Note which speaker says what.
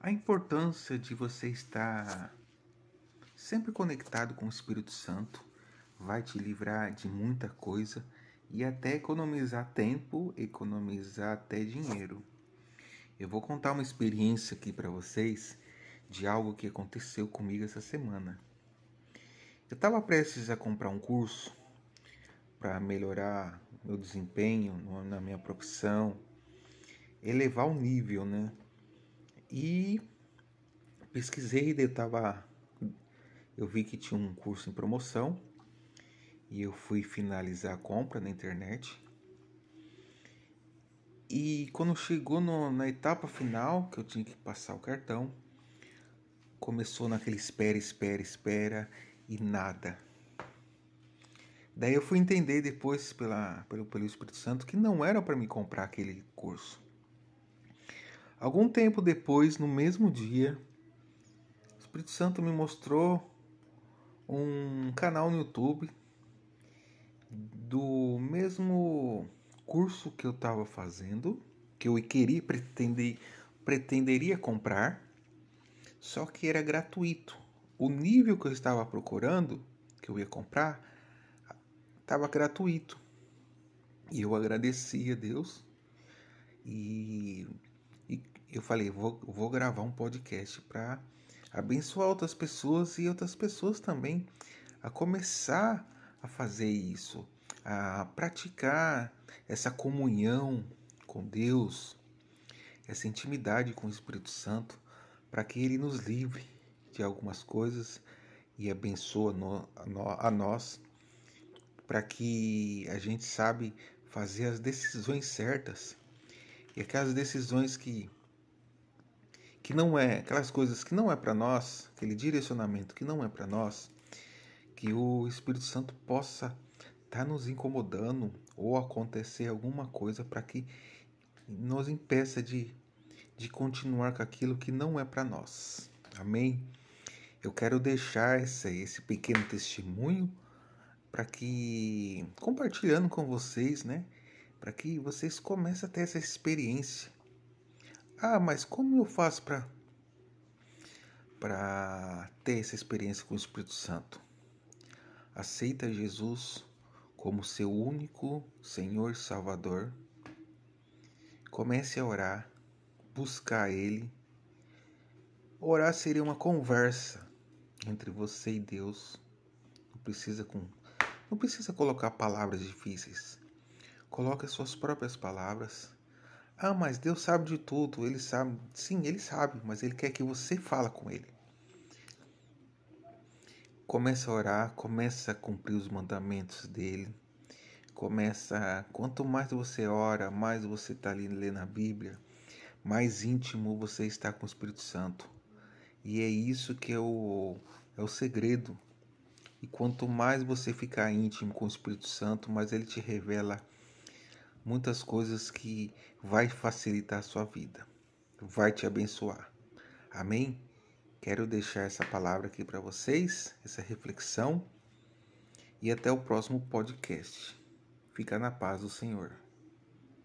Speaker 1: A importância de você estar sempre conectado com o Espírito Santo vai te livrar de muita coisa e até economizar tempo, economizar até dinheiro. Eu vou contar uma experiência aqui para vocês de algo que aconteceu comigo essa semana. Eu estava prestes a comprar um curso para melhorar meu desempenho na minha profissão, elevar o nível, né? E pesquisei, eu tava eu vi que tinha um curso em promoção e eu fui finalizar a compra na internet. E quando chegou no, na etapa final, que eu tinha que passar o cartão, começou naquele espera, espera, espera e nada. Daí eu fui entender depois pela, pelo, pelo Espírito Santo que não era para me comprar aquele curso. Algum tempo depois, no mesmo dia, o Espírito Santo me mostrou um canal no YouTube do mesmo curso que eu estava fazendo, que eu queria pretender, pretenderia comprar, só que era gratuito. O nível que eu estava procurando, que eu ia comprar, estava gratuito. E eu agradeci a Deus e, eu falei, vou, vou gravar um podcast para abençoar outras pessoas e outras pessoas também a começar a fazer isso, a praticar essa comunhão com Deus, essa intimidade com o Espírito Santo, para que Ele nos livre de algumas coisas e abençoe a nós para que a gente sabe fazer as decisões certas. E aquelas decisões que que não é aquelas coisas que não é para nós, aquele direcionamento que não é para nós, que o Espírito Santo possa estar tá nos incomodando ou acontecer alguma coisa para que nos impeça de, de continuar com aquilo que não é para nós. Amém? Eu quero deixar esse, esse pequeno testemunho para que compartilhando com vocês, né, para que vocês comecem a ter essa experiência. Ah, mas como eu faço para para ter essa experiência com o Espírito Santo? Aceita Jesus como seu único Senhor Salvador. Comece a orar, buscar Ele. Orar seria uma conversa entre você e Deus. Não precisa com não precisa colocar palavras difíceis. Coloque as suas próprias palavras. Ah, mas Deus sabe de tudo, ele sabe. Sim, ele sabe, mas ele quer que você fale com ele. Começa a orar, começa a cumprir os mandamentos dele. Começa, quanto mais você ora, mais você está ali lendo a Bíblia, mais íntimo você está com o Espírito Santo. E é isso que é o, é o segredo e quanto mais você ficar íntimo com o Espírito Santo, mais ele te revela muitas coisas que vai facilitar a sua vida, vai te abençoar. Amém? Quero deixar essa palavra aqui para vocês, essa reflexão, e até o próximo podcast. Fica na paz do Senhor.